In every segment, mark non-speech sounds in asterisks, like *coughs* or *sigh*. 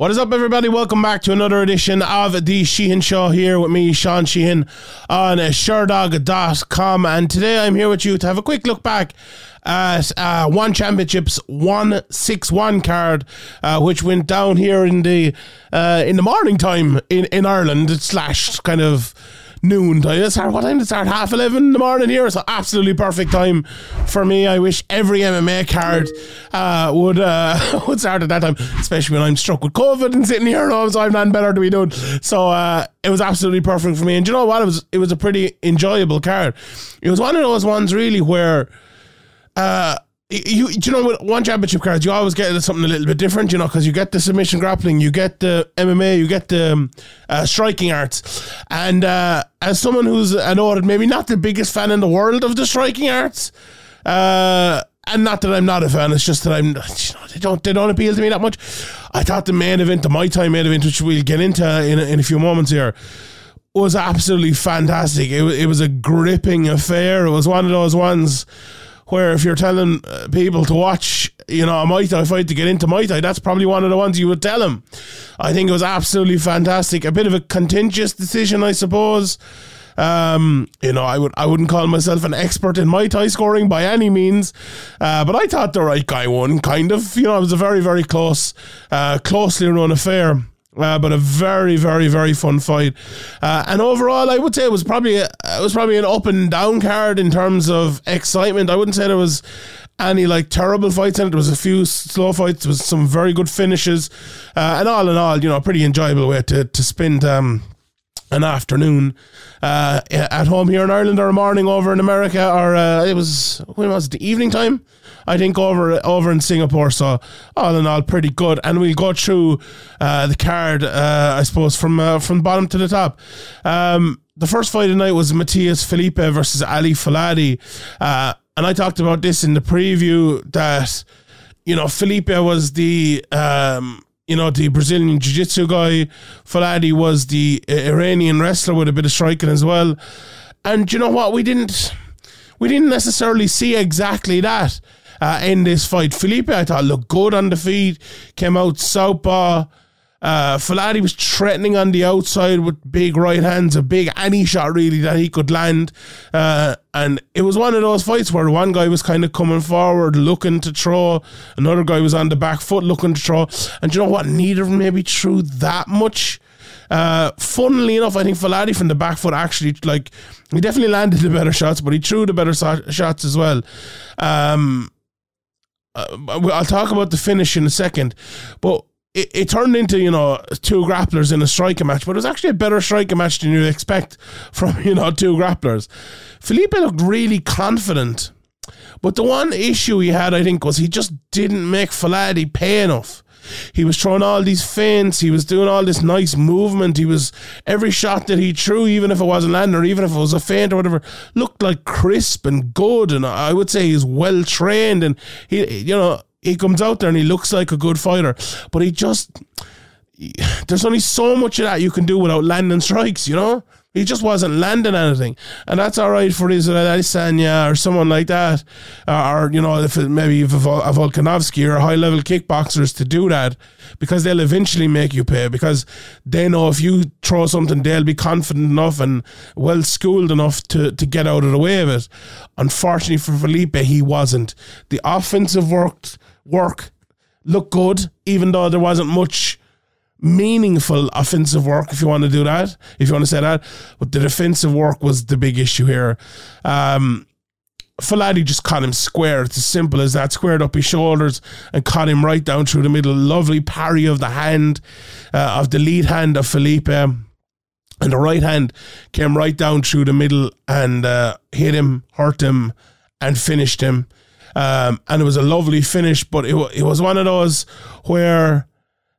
What is up, everybody? Welcome back to another edition of the Sheehan Show here with me, Sean Sheehan, on Sherdog.com. And today I'm here with you to have a quick look back at uh, One Championships 161 card, uh, which went down here in the uh, in the morning time in, in Ireland, slash kind of noon time. It's what time it start? Half 11 in the morning here. So absolutely perfect time for me. I wish every MMA card uh, would uh, *laughs* would start at that time, especially when I'm struck with COVID and sitting here and so I'm not better to be doing. So uh, it was absolutely perfect for me. And you know what? It was it was a pretty enjoyable card. It was one of those ones really where uh, you, do you know, with one championship cards, you always get something a little bit different, you know, because you get the submission grappling, you get the MMA, you get the um, uh, striking arts. And uh, as someone who's, I know, maybe not the biggest fan in the world of the striking arts, uh, and not that I'm not a fan, it's just that I'm, you know, they don't, they don't appeal to me that much. I thought the main event, the Muay Thai main event, which we'll get into in a, in a few moments here, was absolutely fantastic. It, it was a gripping affair. It was one of those ones where if you're telling uh, people to watch, you know, a Muay Thai fight to get into Muay Thai, that's probably one of the ones you would tell them. I think it was absolutely fantastic. A bit of a contentious decision, I suppose. Um, you know, I would I wouldn't call myself an expert in Muay Thai scoring by any means, uh, but I thought the right guy won. Kind of, you know, it was a very very close, uh, closely run affair. Uh, but a very, very, very fun fight, uh, and overall, I would say it was probably a, it was probably an up and down card in terms of excitement. I wouldn't say there was any like terrible fights in it. There was a few slow fights. There was some very good finishes, uh, and all in all, you know, a pretty enjoyable way to to spend um, an afternoon uh, at home here in Ireland or a morning over in America, or uh, it was when was it the evening time? I think over over in Singapore. So all in all, pretty good. And we'll go through uh, the card, uh, I suppose, from uh, from bottom to the top. Um, the first fight of the night was Matheus Felipe versus Ali Faladi uh, and I talked about this in the preview that you know Felipe was the um, you know, the Brazilian Jiu Jitsu guy. Filadi was the Iranian wrestler with a bit of striking as well. And you know what? We didn't we didn't necessarily see exactly that uh, in this fight. Felipe, I thought, looked good on the feet, came out southpaw. Uh, Filadi was threatening on the outside with big right hands, a big any shot really that he could land. Uh, and it was one of those fights where one guy was kind of coming forward, looking to throw, another guy was on the back foot looking to throw. And you know what? Neither maybe threw that much. Uh, funnily enough, I think Filadi from the back foot actually like he definitely landed the better shots, but he threw the better so- shots as well. Um, uh, I'll talk about the finish in a second, but it, it, turned into you know two grapplers in a striker match, but it was actually a better striker match than you'd expect *laughs* from you know two grapplers. Felipe looked really confident, but the one issue he had, I think, was he just didn't make Filadi pay enough. He was throwing all these feints. He was doing all this nice movement. He was every shot that he threw, even if it wasn't landing or even if it was a feint or whatever, looked like crisp and good. And I would say he's well trained. And he, you know, he comes out there and he looks like a good fighter, but he just there's only so much of that you can do without landing strikes, you know. He just wasn't landing anything, and that's all right for Israel uh, Adesanya or someone like that, uh, or you know, if it, maybe if a, a Volkanovski or high level kickboxers to do that, because they'll eventually make you pay because they know if you throw something, they'll be confident enough and well schooled enough to to get out of the way of it. Unfortunately for Felipe, he wasn't. The offensive work work look good, even though there wasn't much meaningful offensive work, if you want to do that, if you want to say that. But the defensive work was the big issue here. Um, Filadi just caught him square. It's as simple as that. Squared up his shoulders and caught him right down through the middle. Lovely parry of the hand, uh, of the lead hand of Felipe. And the right hand came right down through the middle and uh, hit him, hurt him, and finished him. Um, and it was a lovely finish, but it, it was one of those where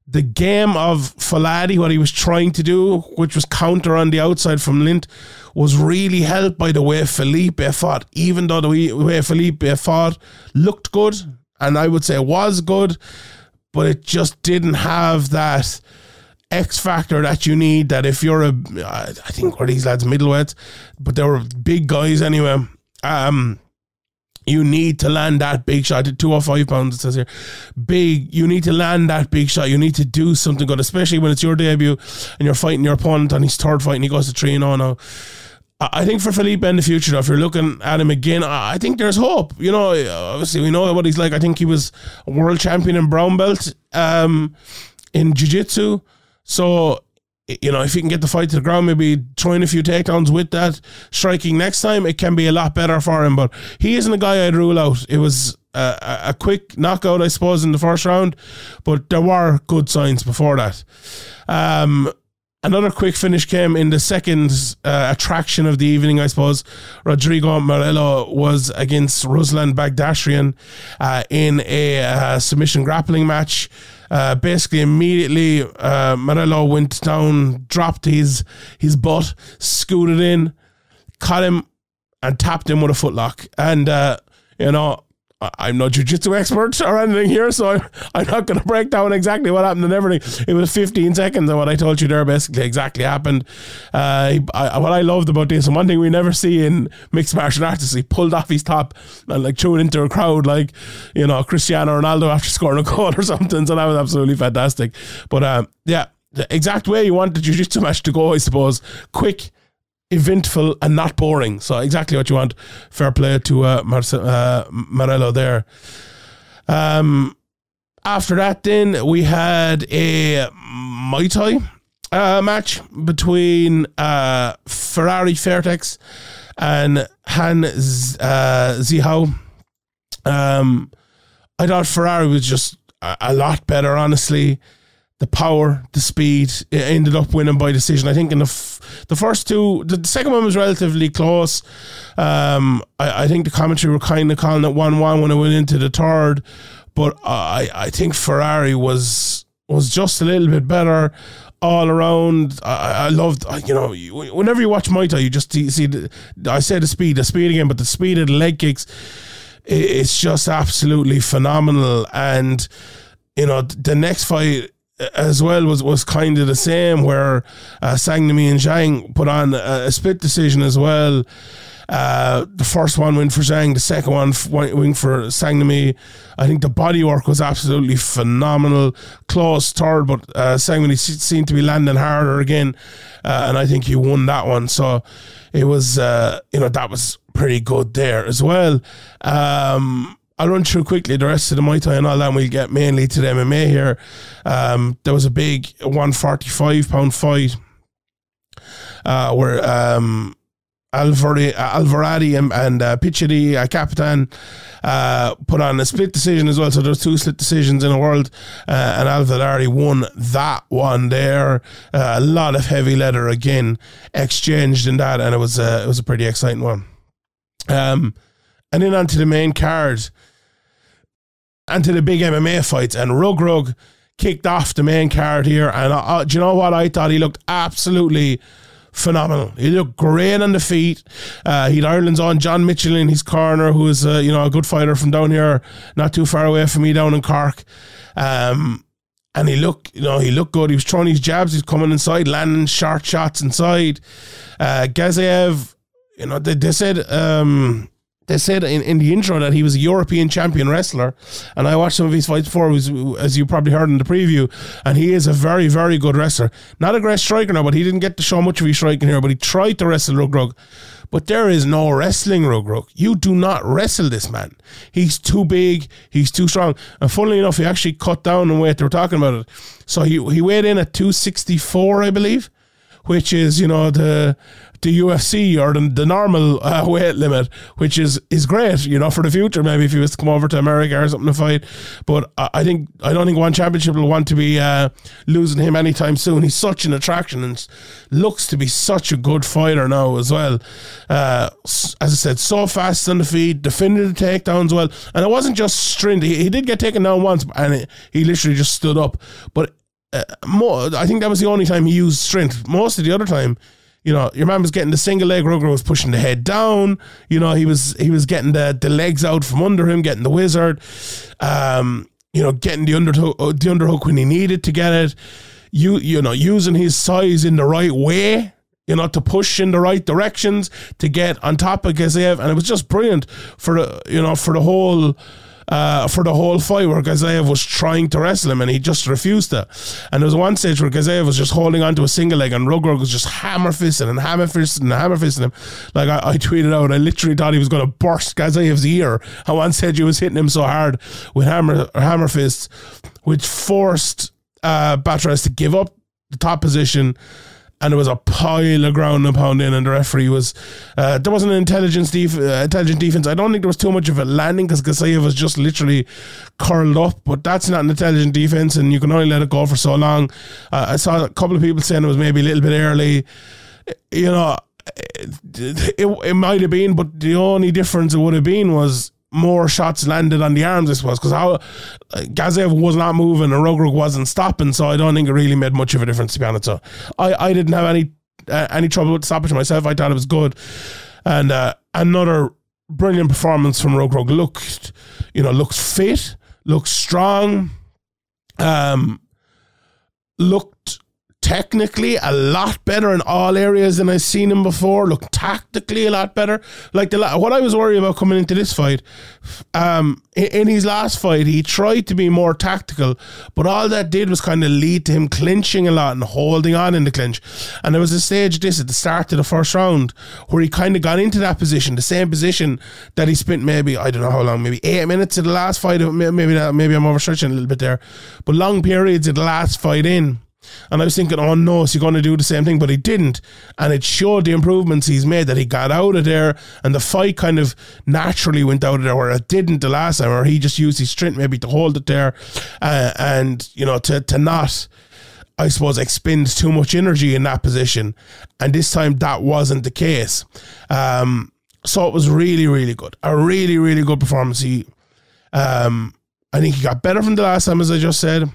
the game of Filadi, what he was trying to do, which was counter on the outside from Lint, was really helped by the way Felipe fought. Even though the way Felipe fought looked good, and I would say was good, but it just didn't have that X factor that you need. That if you're a, I think were these lads middleweights, but they were big guys anyway. Um, you need to land that big shot. 205 pounds, it says here. Big. You need to land that big shot. You need to do something good, especially when it's your debut and you're fighting your opponent on his third fight and he goes to 3 0 now. I think for Felipe in the future, though, if you're looking at him again, I think there's hope. You know, obviously we know what he's like. I think he was a world champion in brown belt um, in jiu jitsu. So you know, if he can get the fight to the ground, maybe trying a few takedowns with that striking next time, it can be a lot better for him. But he isn't a guy I'd rule out. It was a, a quick knockout, I suppose, in the first round, but there were good signs before that. Um, Another quick finish came in the second uh, attraction of the evening, I suppose. Rodrigo Marello was against Ruslan Bagdasarian uh, in a uh, submission grappling match. Uh, basically, immediately, uh, Morello went down, dropped his his butt, scooted in, caught him, and tapped him with a footlock. And, uh, you know, I'm no jiu-jitsu expert or anything here, so I'm not going to break down exactly what happened and everything. It was 15 seconds, and what I told you there basically exactly happened. Uh, I, what I loved about this, and one thing we never see in mixed martial arts, is he pulled off his top and like threw it into a crowd, like you know Cristiano Ronaldo after *laughs* scoring a goal or something. So that was absolutely fantastic. But um, yeah, the exact way you want the jiu-jitsu match to go, I suppose, quick eventful and not boring. So exactly what you want. Fair play to uh, Marce- uh, Marello there. Um, after that, then we had a Muay Thai uh, match between uh, Ferrari Fairtex and Han Z- uh, Zihao. Um, I thought Ferrari was just a, a lot better, honestly the power, the speed. It ended up winning by decision. I think in the f- the first two, the, second one was relatively close. Um, I, I, think the commentary were kind of calling it one one when it went into the third, but I I think Ferrari was was just a little bit better all around. I, I loved, you know, whenever you watch Muay Thai, you just see, the, I say the speed, the speed again, but the speed of the leg kicks, it's just absolutely phenomenal. And, you know, the next fight as well was, was kind of the same where uh, Sangmi and Zhang put on a, a split decision as well. Uh, the first one went for Zhang, the second one went for Sangmi. I think the body work was absolutely phenomenal. Close third, but uh, Sangmi seemed to be landing harder again, uh, and I think he won that one. So it was, uh, you know, that was pretty good there as well. Um, I'll run through quickly the rest of the Muay Thai and all that. And we'll get mainly to the MMA here. Um, there was a big 145 pound fight uh, where um, Alaverdi, Alaverdi and, and uh, Pichiri Capitan uh, put on a split decision as well. So there's two split decisions in the world, uh, and Alaverdi won that one there. Uh, a lot of heavy leather again exchanged in that, and it was uh, it was a pretty exciting one. Um, and then onto the main card and to the big MMA fights. And Reug Reug kicked off the main card here. And uh, uh, do you know what? I thought he looked absolutely phenomenal. He looked great on the feet. Uh, he had Ireland's on John Mitchell in his corner, who is uh, you know a good fighter from down here, not too far away from me down in Cork. Um, and he looked, you know, he looked good. He was throwing his jabs. He's coming inside, landing short shots inside. Uh, Gazzaev, you know, they, they said um, they said in, in the intro that he was a European champion wrestler, and I watched some of his fights before, was, as you probably heard in the preview, and he is a very, very good wrestler. Not a great striker now, but he didn't get to show much of his striking here, but he tried to wrestle Reug. But there is no wrestling Reug. You do not wrestle this man. He's too big, he's too strong. And funnily enough, he actually cut down in weight. They were talking about it. So he, he weighed in at 264, I believe which is you know the the UFC or the, the normal uh, weight limit, which is is great, you know, for the future. Maybe if he was to come over to America or something to fight, but I, I think I don't think one championship will want to be uh, losing him anytime soon. He's such an attraction and looks to be such a good fighter now as well. Uh, as I said, so fast on the feet, defended the takedowns well, and it wasn't just strength. He, he did get taken down once, and it, he literally just stood up, but. Uh, more, I think that was the only time he used strength. Most of the other time, you know, your man was getting the single leg Rugger was pushing the head down. You know, he was he was getting the, the legs out from under him, getting the wizard. Um, you know, getting the underhook uh, the underhook when he needed to get it. You you know, using his size in the right way. you know, to push in the right directions to get on top of Gazzaev, and it was just brilliant for the you know for the whole. Uh, for the whole fight where Gazzaev was trying to wrestle him and he just refused to. And there was one stage where Gazzaev was just holding onto a single leg and Reug Reug was just hammer fisting and hammer fisting and hammer fisting him. Like I, I tweeted out, I literally thought he was going to burst Gazzaev's ear. At one stage he was hitting him so hard with hammer or hammer fists, which forced uh, Batradz to give up the top position and there was a pile of ground and pound in, and the referee was uh, there wasn't an intelligence def- uh, intelligent defense. I don't think there was too much of a landing because Gazzaev was just literally curled up, but that's not an intelligent defense, and you can only let it go for so long. Uh, I saw a couple of people saying it was maybe a little bit early. You know, it, it, it might have been, but the only difference it would have been was more shots landed on the arms, I suppose, because how Gazzaev was not moving and Reug Reug wasn't stopping, so I don't think it really made much of a difference to be honest. So I, I didn't have any uh, any trouble with stoppage myself. I thought it was good, and uh, another brilliant performance from Reug Reug. Looked, you know, looked fit, looked strong, um, looked technically a lot better in all areas than I've seen him before. Look tactically a lot better. Like the what I was worried about coming into this fight, um, in, his last fight, he tried to be more tactical, but all that did was kind of lead to him clinching a lot and holding on in the clinch. And there was a stage this at the start of the first round where he kind of got into that position, the same position that he spent maybe I don't know how long, maybe eight minutes of the last fight. Maybe that, maybe I'm overstretching a little bit there, but long periods of the last fight in and I was thinking, oh no, is he going to do the same thing? But he didn't. And it showed the improvements he's made that he got out of there and the fight kind of naturally went out of there where it didn't the last time, or he just used his strength maybe to hold it there uh, and, you know, to, to not. I suppose expend too much energy in that position, and this time that wasn't the case. Um, so it was really, really good. A really, really good performance. He, um, I think he got better from the last time, as I just said.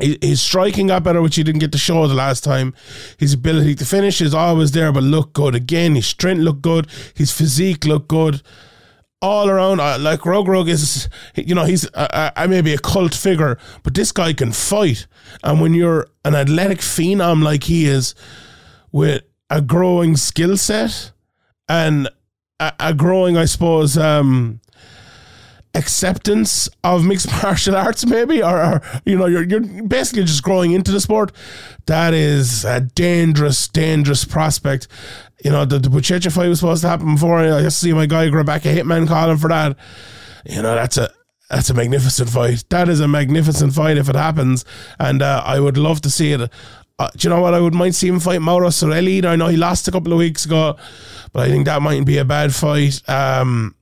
His striking got better, which he didn't get to show the last time. His ability to finish is always there, but look good again. His strength looked good. His physique looked good. All around, like Reug Reug is, you know, he's I may be a cult figure, but this guy can fight. And when you're an athletic phenom like he is, with a growing skill set and a, a growing, I suppose, um, acceptance of mixed *laughs* martial arts, maybe, or, or, you know, you're you're basically just growing into the sport. That is a dangerous, dangerous prospect. You know, the, the Buchecha fight was supposed to happen before. I just see my guy Rebecca Hitman calling for that. You know, that's a that's a magnificent fight. That is a magnificent fight if it happens, and uh, I would love to see it. Uh, do you know what? I would mind see him fight Mauro Cerilli. I know he lost a couple of weeks ago, but I think that mightn't be a bad fight. Um,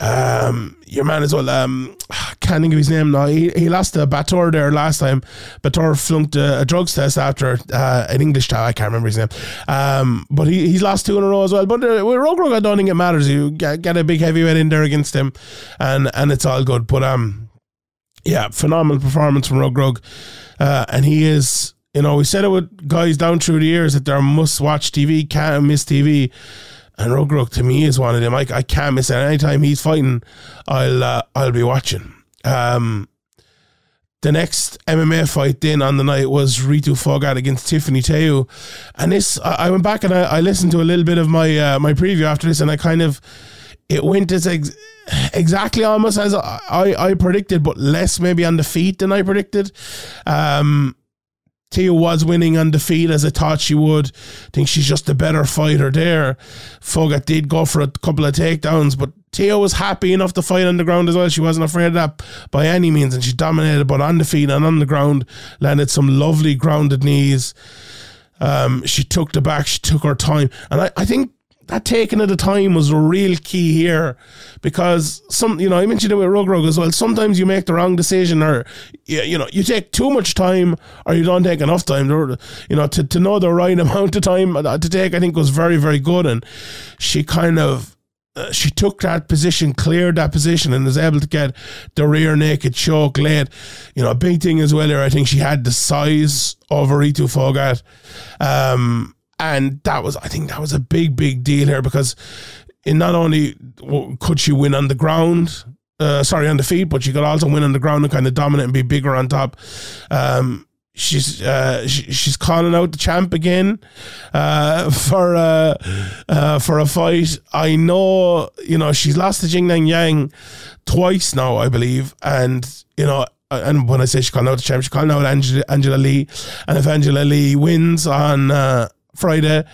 um, your man as well. Um, *sighs* can't think of his name now. He, he lost to Bator there last time. Bator flunked a, a drugs test after uh, an English test. I can't remember his name. Um, but he, he's lost two in a row as well. But uh, with Rogue I don't think it matters. You get, get a big heavyweight in there against him, and and it's all good. But um, yeah, phenomenal performance from Rogue uh, and he is. You know, we said it with guys down through the years that they're must watch TV, can't miss TV. And Reug Reug to me is one of them. I, I can't miss it. Anytime he's fighting, I'll uh, I'll be watching. Um, the next MMA fight then on the night was Ritu Phogat against Tiffany Teo. And this, I, I went back and I, I, listened to a little bit of my uh, my preview after this, and I kind of it went as ex- exactly almost as I, I predicted, but less maybe on the feet than I predicted. Um, Teo was winning on defeat as I thought she would. I think she's just a better fighter there. Phogat did go for a couple of takedowns, but Teo was happy enough to fight on the ground as well. She wasn't afraid of that by any means, and she dominated but on the feet and on the ground, landed some lovely grounded knees. Um, she took the back, she took her time, and I, I think that taking of the time was a real key here because some, you know, I mentioned it with Reug Reug as well. Sometimes you make the wrong decision, or you, you know, you take too much time, or you don't take enough time. Or, you know, to to know the right *laughs* amount of time to take, I think was very very good, and she kind of. Uh, she took that position, cleared that position, and was able to get the rear naked choke late. You know, a big thing as well here. I think she had the size of Ritu Phogat. Um, and that was, I think, that was a big, big deal here because in not only could she win on the ground, uh, sorry, on the feet, but she could also win on the ground and kind of dominate and be bigger on top. Um, she's uh, she, she's calling out the champ again uh, *laughs* for uh, uh, for a fight. I know you know she's lost to Jingnang Yang twice now, I believe, and you know. And when I say she's calling out the champ, she's calling out Angela, Angela Lee, and if Angela Lee wins on uh, Friday,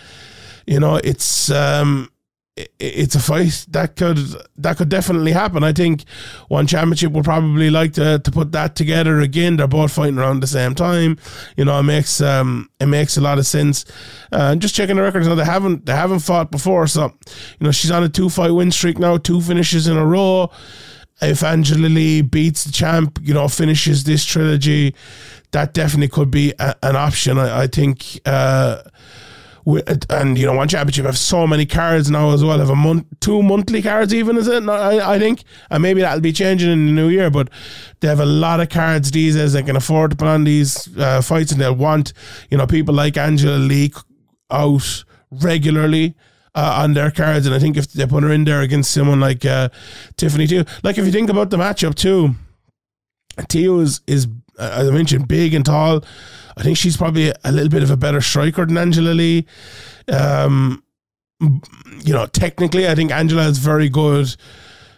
you know it's um, it's a fight that could that could definitely happen. I think one championship would probably like to, to put that together again. They're both fighting around the same time. You know, it makes um it makes a lot of sense. Uh, just checking the records now, they haven't they haven't fought before. So, you know, she's on a two fight win streak now, two finishes in a row. If Angela Lee beats the champ, you know, finishes this trilogy, that definitely could be a, an option. I, I think. Uh, and you know one championship have so many cards now as well have a month two monthly cards even is it? I, I think and maybe that'll be changing in the new year but they have a lot of cards these days they can afford to put on these uh, fights and they'll want you know people like Angela Lee out regularly uh, on their cards and I think if they put her in there against someone like uh, Tiffany Teo like if you think about the matchup too Teo is is uh, as I mentioned big and tall I think she's probably a little bit of a better striker than Angela Lee. Um, you know, technically, I think Angela is very good.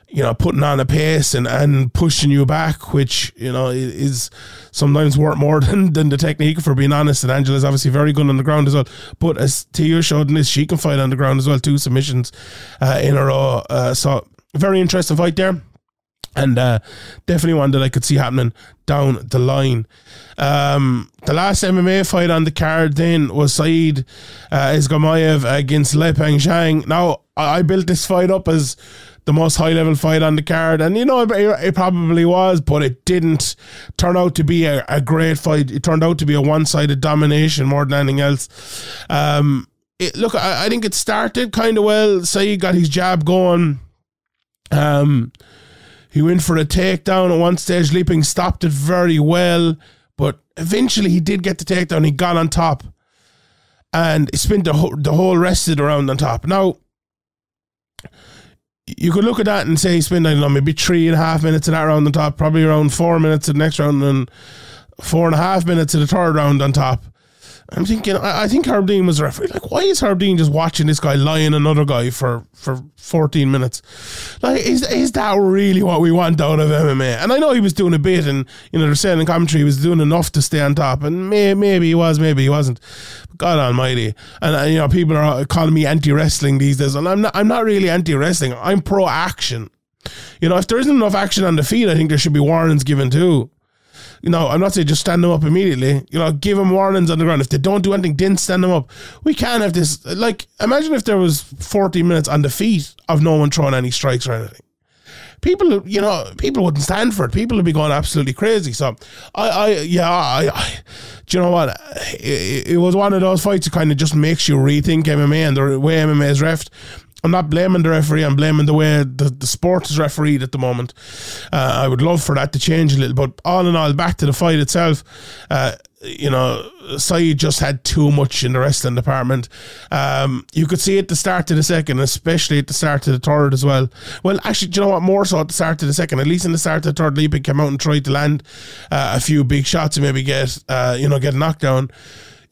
You know, putting on a pace and, and pushing you back, which you know is sometimes worth more *laughs* than, than the technique. For being honest, and Angela's obviously very good on the ground as well. But as Teo showed in this, she can fight on the ground as well. Two submissions uh, in a row. Uh, so very interesting fight there and uh, definitely one that I could see happening down the line. Um, the last MMA fight on the card then was Saeed uh, Izagakhmaev against Lipeng Zhang. Now, I built this fight up as the most high level fight on the card, and you know, it, it probably was, but it didn't turn out to be a, a great fight. It turned out to be a one sided domination more than anything else. Um, it, look, I, I think it started kind of well. Saeed got his jab going. Um, he went for a takedown at one stage. Lipeng stopped it very well, but eventually he did get the takedown. He got on top and he spent the the whole rest of the round on top. Now, you could look at that and say he spent, I don't know, maybe three and a half minutes of that round on top, probably around four minutes of the next round, and four and a half minutes of the third round on top. I'm thinking, I, I think Herb Dean was a referee. Like, why is Herb Dean just watching this guy lying another guy for, for 14 minutes? Like, is is that really what we want out of MMA? And I know he was doing a bit, and, you know, they're saying in commentary he was doing enough to stay on top, and may, maybe he was, maybe he wasn't. God almighty. And, uh, you know, people are calling me anti wrestling these days, and I'm not, I'm not really anti wrestling. I'm pro action. You know, if there isn't enough action on the feet, I think there should be warnings given too you know, I'm not saying just stand them up immediately. You know, give them warnings on the ground. If they don't do anything, then stand them up. We can't have this. Like, imagine if there was 40 minutes on the feet of no one throwing any strikes or anything. People, you know, people wouldn't stand for it. People would be going absolutely crazy. So, I, I, yeah, I, I do you know what? It, it was one of those fights that kind of just makes you rethink MMA and the way MMA is refed. I'm not blaming the referee. I'm blaming the way the, the sport is refereed at the moment. Uh, I would love for that to change a little, but all in all, back to the fight itself. Uh, you know, Saeed just had too much in the wrestling department. Um, you could see at the start of the second, especially at the start of the third as well. Well, actually, do you know what? More so at the start of the second. At least in the start of the third, Lipeng came out and tried to land uh, a few big shots and maybe get, uh, you know, get knocked down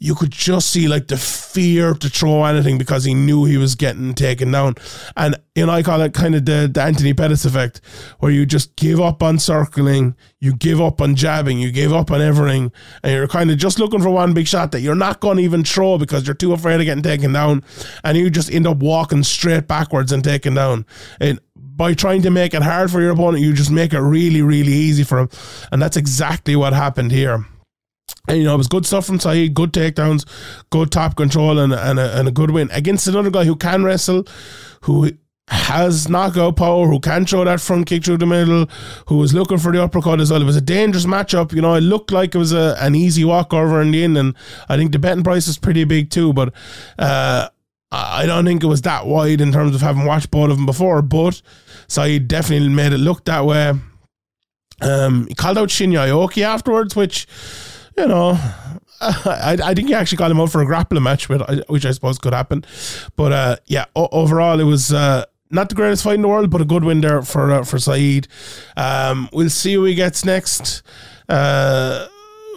you could just see like the fear to throw anything because he knew he was getting taken down. And you know, I call it kind of the, the Anthony Pettis effect, where you just give up on circling, you give up on jabbing, you give up on everything, and you're kind of just looking for one big shot that you're not going to even throw because you're too afraid of getting taken down, and you just end up walking straight backwards and taken down. And by trying to make it hard for your opponent, you just make it really, really easy for him. And that's exactly what happened here. And, you know, it was good stuff from Saeed, good takedowns, good top control, and, and, a, and a good win against another guy who can wrestle, who has knockout power, who can throw that front kick through the middle, who was looking for the uppercut as well. It was a dangerous matchup. You know, it looked like it was a, an easy walkover in the end, and I think the betting price is pretty big too. But uh, I don't think it was that wide in terms of having watched both of them before. But Saeed definitely made it look that way. Um, he called out Shinya Aoki afterwards, which you know, I, I think he actually got him out for a grappling match, but which I suppose could happen. But uh, yeah, overall, it was uh, not the greatest fight in the world, but a good win there for uh, for Saeed. Um, we'll see who he gets next. Uh,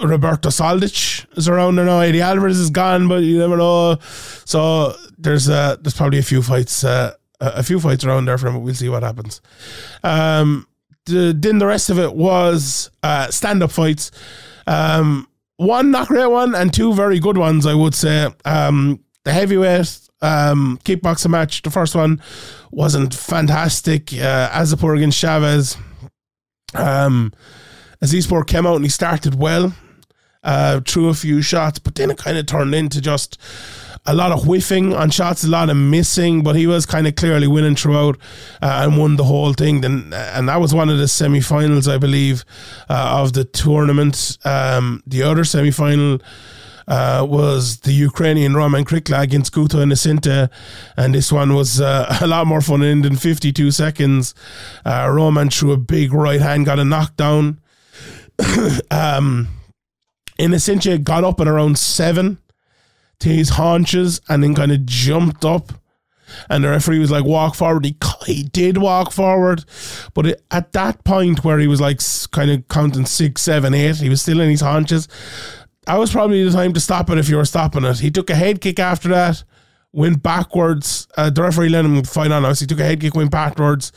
Roberto Soldic is around there now. Eddie Alvarez is gone, but you never know. So there's uh, there's probably a few fights uh, a few fights around there for him. But we'll see what happens. Um, the, then the rest of it was uh, stand up fights. Um, one not great one and two very good ones, I would say. Um, the heavyweight um, kickboxing match, the first one wasn't fantastic. Uh, Azizpur against Chavez. Um, Azizpur came out and he started well, uh, threw a few shots, but then it kind of turned into just a lot of whiffing on shots, a lot of missing, but he was kind of clearly winning throughout uh, and won the whole thing. Then, and that was one of the semi-finals, I believe, uh, of the tournament. Um, the other semi-final. Uh, was the Ukrainian Roman Krykla against Guto Innocente, and this one was uh, *laughs* a lot more fun. In than 52 seconds, uh, Roman threw a big right hand, got a knockdown. *coughs* um, Innocente got up at around seven to his haunches and then kind of jumped up. And the referee was like, walk forward. He, he did walk forward. But it, at that point where he was like kind of counting six, seven, eight, he was still in his haunches. That was probably the time to stop it if you were stopping it. He took a head kick after that, went backwards. Uh, the referee let him fight on us. He took a head kick, went backwards,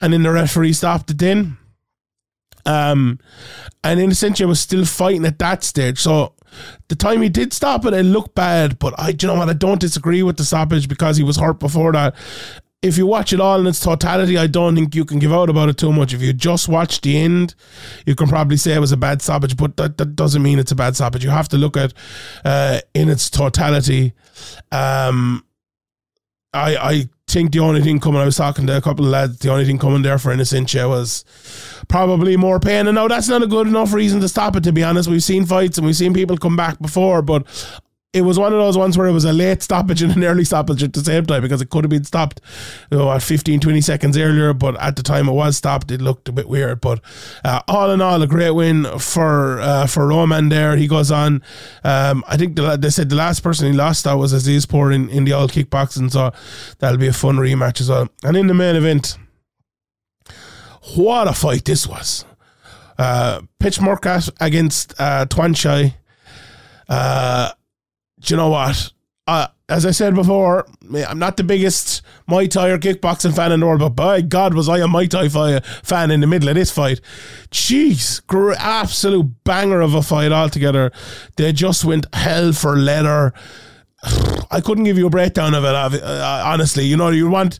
and then the referee stopped it then. Um, and Innocente, was still fighting at that stage. So the time he did stop it, it looked bad. But I, you know what, I don't disagree with the stoppage because he was hurt before that. If you watch it all in its totality, I don't think you can give out about it too much. If you just watch the end, you can probably say it was a bad stoppage, but that, that doesn't mean it's a bad stoppage. You have to look at uh, in its totality. Um, I I think the only thing coming, I was talking to a couple of lads, the only thing coming there for Innocente was probably more pain. And no, that's not a good enough reason to stop it, to be honest. We've seen fights and we've seen people come back before, but it was one of those ones where it was a late stoppage and an early stoppage at the same time because it could have been stopped you know, at 15, 20 seconds earlier, but at the time it was stopped, it looked a bit weird. But uh, all in all, a great win for uh, for Roman there. He goes on. Um, I think the, they said the last person he lost that was Azizpur in, in the all kickboxing, so that'll be a fun rematch as well. And in the main event, what a fight this was. Uh, Petchmorakot against uh, Tawanchai. Uh, do you know what? Uh, as I said before, I'm not the biggest Muay Thai or kickboxing fan in the world, but by God, was I a Muay Thai fan in the middle of this fight. Jeez, absolute banger of a fight altogether. They just went hell for leather. *sighs* I couldn't give you a breakdown of it. Uh, honestly, you know, you want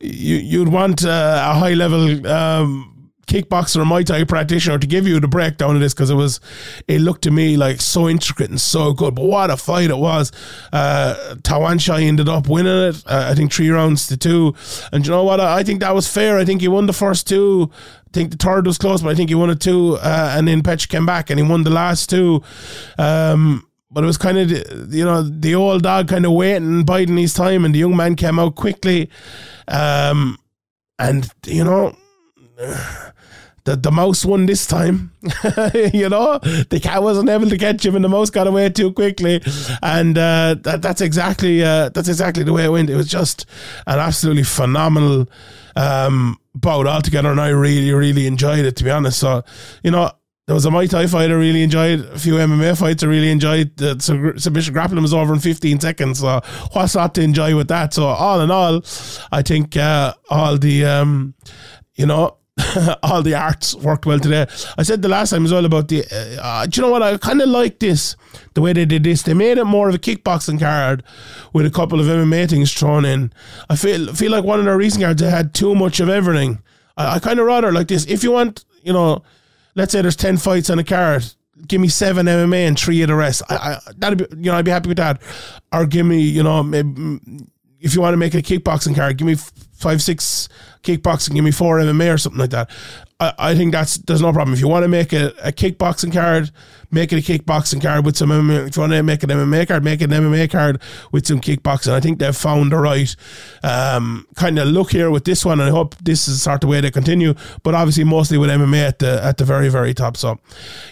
you you'd want uh, a high level um, kickboxer or Muay Thai practitioner to give you the breakdown of this because it was, it looked to me like so intricate and so good. But what a fight it was! Uh, Tawanchai ended up winning it. Uh, I think three rounds to two. And you know what? I, I think that was fair. I think he won the first two. I think the third was close, but I think he won it two. Uh, and then Petch came back and he won the last two. Um, but it was kind of you know the old dog kind of waiting, biding his time, and the young man came out quickly. Um, and you know the, the mouse won this time. *laughs* you know, the cat wasn't able to catch him, and the mouse got away too quickly. And uh, that, that's exactly uh, that's exactly the way it went. It was just an absolutely phenomenal um, bout altogether, and I really really enjoyed it. To be honest, so you know. There was a Muay Thai fight I really enjoyed. A few MMA fights I really enjoyed. The submission grappling was over in 15 seconds. So what's not to enjoy with that? So all in all, I think uh, all the um, you know *laughs* all the arts worked well today. I said the last time as well about the. Uh, uh do you know what? I kind of like this the way they did this. They made it more of a kickboxing card with a couple of MMA things thrown in. I feel feel like one of the recent cards had too much of everything. I, I kind of rather like this. If you want, you know, let's say there's ten fights on a card. Give me seven MMA and three of the rest. I, I that'd be, you know, I'd be happy with that. Or give me, you know, maybe, if you want to make a kickboxing card, give me five, six kickboxing, give me four MMA or something like that. I, I think that's there's no problem. If you want to make a, a kickboxing card, make it a kickboxing card with some MMA. If you want to make an MMA card, make an MMA card with some kickboxing. I think they've found the right um, kind of look here with this one, and I hope this is sort of the way they continue. But obviously, mostly with MMA at the at the very very top. So,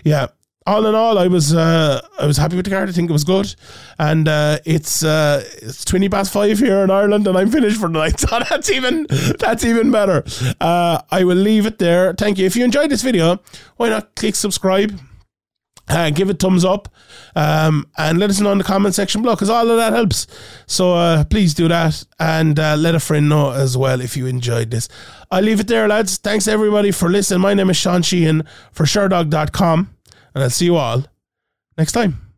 yeah all in all, I was uh, I was happy with the card. I think it was good, and uh, it's uh, it's twenty past five here in Ireland, and I'm finished for the night. *laughs* So that's even that's even better. Uh, I will leave it there. Thank you. If you enjoyed this video, why not click subscribe? uh, give it thumbs up um, and let us know in the comment section below because all of that helps. So uh, please do that and let a friend know as well if you enjoyed this. I'll leave it there, lads. Thanks everybody for listening. My name is Sean Sheehan for Sherdog.com and I'll see you all next time.